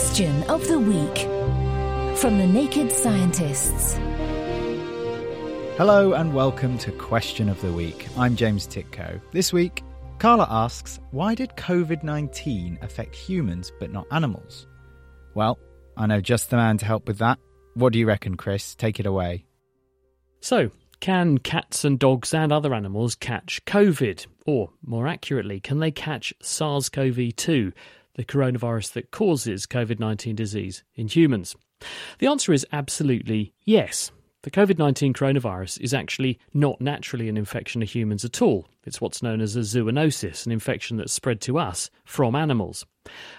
Question of the Week from the Naked Scientists. Hello and welcome to Question of the Week. I'm James Tytko. This week, Kala asks Why did COVID 19 affect humans but not animals? Well, I know just the man to help with that. What do you reckon, Chris? Take it away. So, can cats and dogs and other animals catch COVID? Or, more accurately, can they catch SARS CoV 2, the coronavirus that causes COVID 19 disease in humans? The answer is absolutely yes. The COVID 19 coronavirus is actually not naturally an infection of humans at all. It's what's known as a zoonosis, an infection that's spread to us from animals.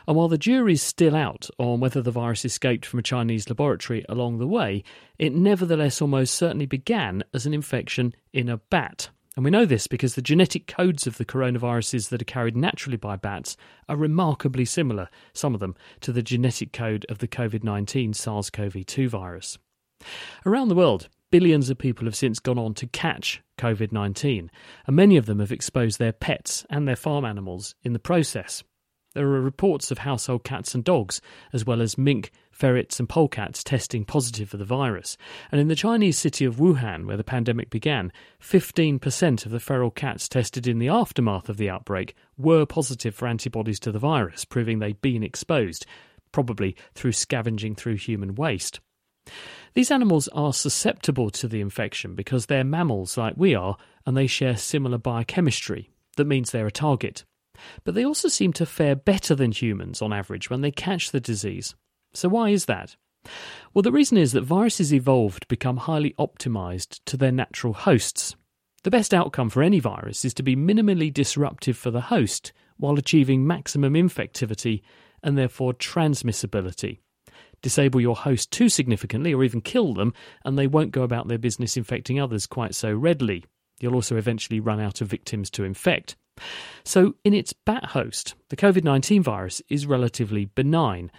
And while the jury's still out on whether the virus escaped from a Chinese laboratory along the way, it nevertheless almost certainly began as an infection in a bat. And we know this because the genetic codes of the coronaviruses that are carried naturally by bats are remarkably similar, some of them, to the genetic code of the COVID 19 SARS CoV 2 virus. Around the world, billions of people have since gone on to catch COVID 19, and many of them have exposed their pets and their farm animals in the process. There are reports of household cats and dogs, as well as mink, ferrets, and polecats testing positive for the virus. And in the Chinese city of Wuhan, where the pandemic began, 15% of the feral cats tested in the aftermath of the outbreak were positive for antibodies to the virus, proving they'd been exposed, probably through scavenging through human waste. These animals are susceptible to the infection because they're mammals like we are and they share similar biochemistry. That means they're a target. But they also seem to fare better than humans on average when they catch the disease. So, why is that? Well, the reason is that viruses evolved to become highly optimized to their natural hosts. The best outcome for any virus is to be minimally disruptive for the host while achieving maximum infectivity and therefore transmissibility. Disable your host too significantly or even kill them, and they won't go about their business infecting others quite so readily. You'll also eventually run out of victims to infect. So, in its bat host, the COVID 19 virus is relatively benign.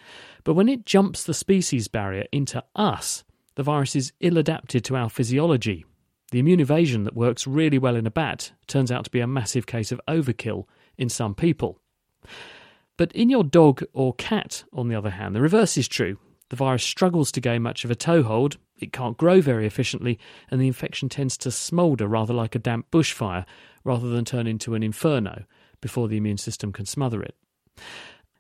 But when it jumps the species barrier into us, the virus is ill adapted to our physiology. The immune evasion that works really well in a bat turns out to be a massive case of overkill in some people. But in your dog or cat, on the other hand, the reverse is true. The virus struggles to gain much of a toehold, it can't grow very efficiently, and the infection tends to smoulder rather like a damp bushfire, rather than turn into an inferno before the immune system can smother it.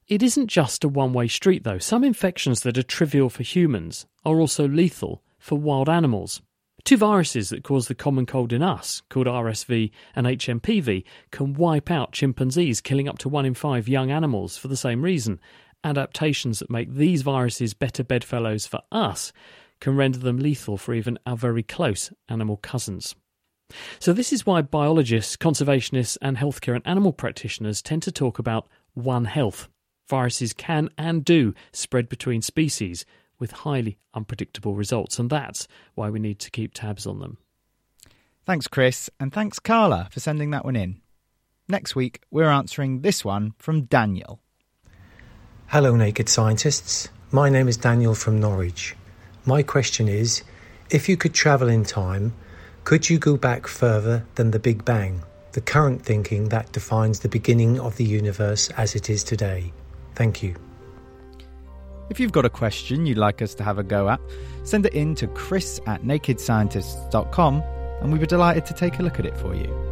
It isn't just a one way street, though. Some infections that are trivial for humans are also lethal for wild animals. Two viruses that cause the common cold in us, called RSV and HMPV, can wipe out chimpanzees, killing up to one in five young animals for the same reason. Adaptations that make these viruses better bedfellows for us can render them lethal for even our very close animal cousins. So, this is why biologists, conservationists, and healthcare and animal practitioners tend to talk about One Health. Viruses can and do spread between species with highly unpredictable results, and that's why we need to keep tabs on them. Thanks, Chris, and thanks, Kala, for sending that one in. Next week, we're answering this one from Daniel. Hello, Naked Scientists. My name is Daniel from Norwich. My question is if you could travel in time, could you go back further than the Big Bang, the current thinking that defines the beginning of the universe as it is today? Thank you. If you've got a question you'd like us to have a go at, send it in to chris at nakedscientists.com and we'd be delighted to take a look at it for you.